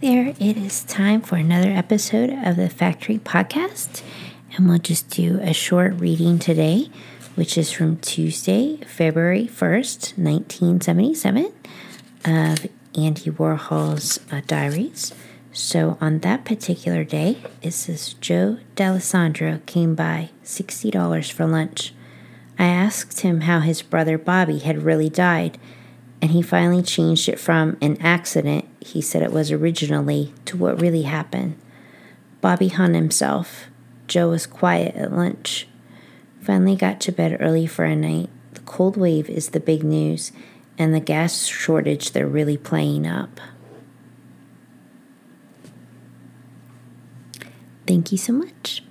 there, it is time for another episode of the Factory Podcast. And we'll just do a short reading today, which is from Tuesday, February 1st, 1977, of Andy Warhol's uh, diaries. So on that particular day, it says Joe Dallesandro came by $60 for lunch. I asked him how his brother Bobby had really died and he finally changed it from an accident, he said it was originally, to what really happened. Bobby hung himself. Joe was quiet at lunch. Finally got to bed early for a night. The cold wave is the big news, and the gas shortage they're really playing up. Thank you so much.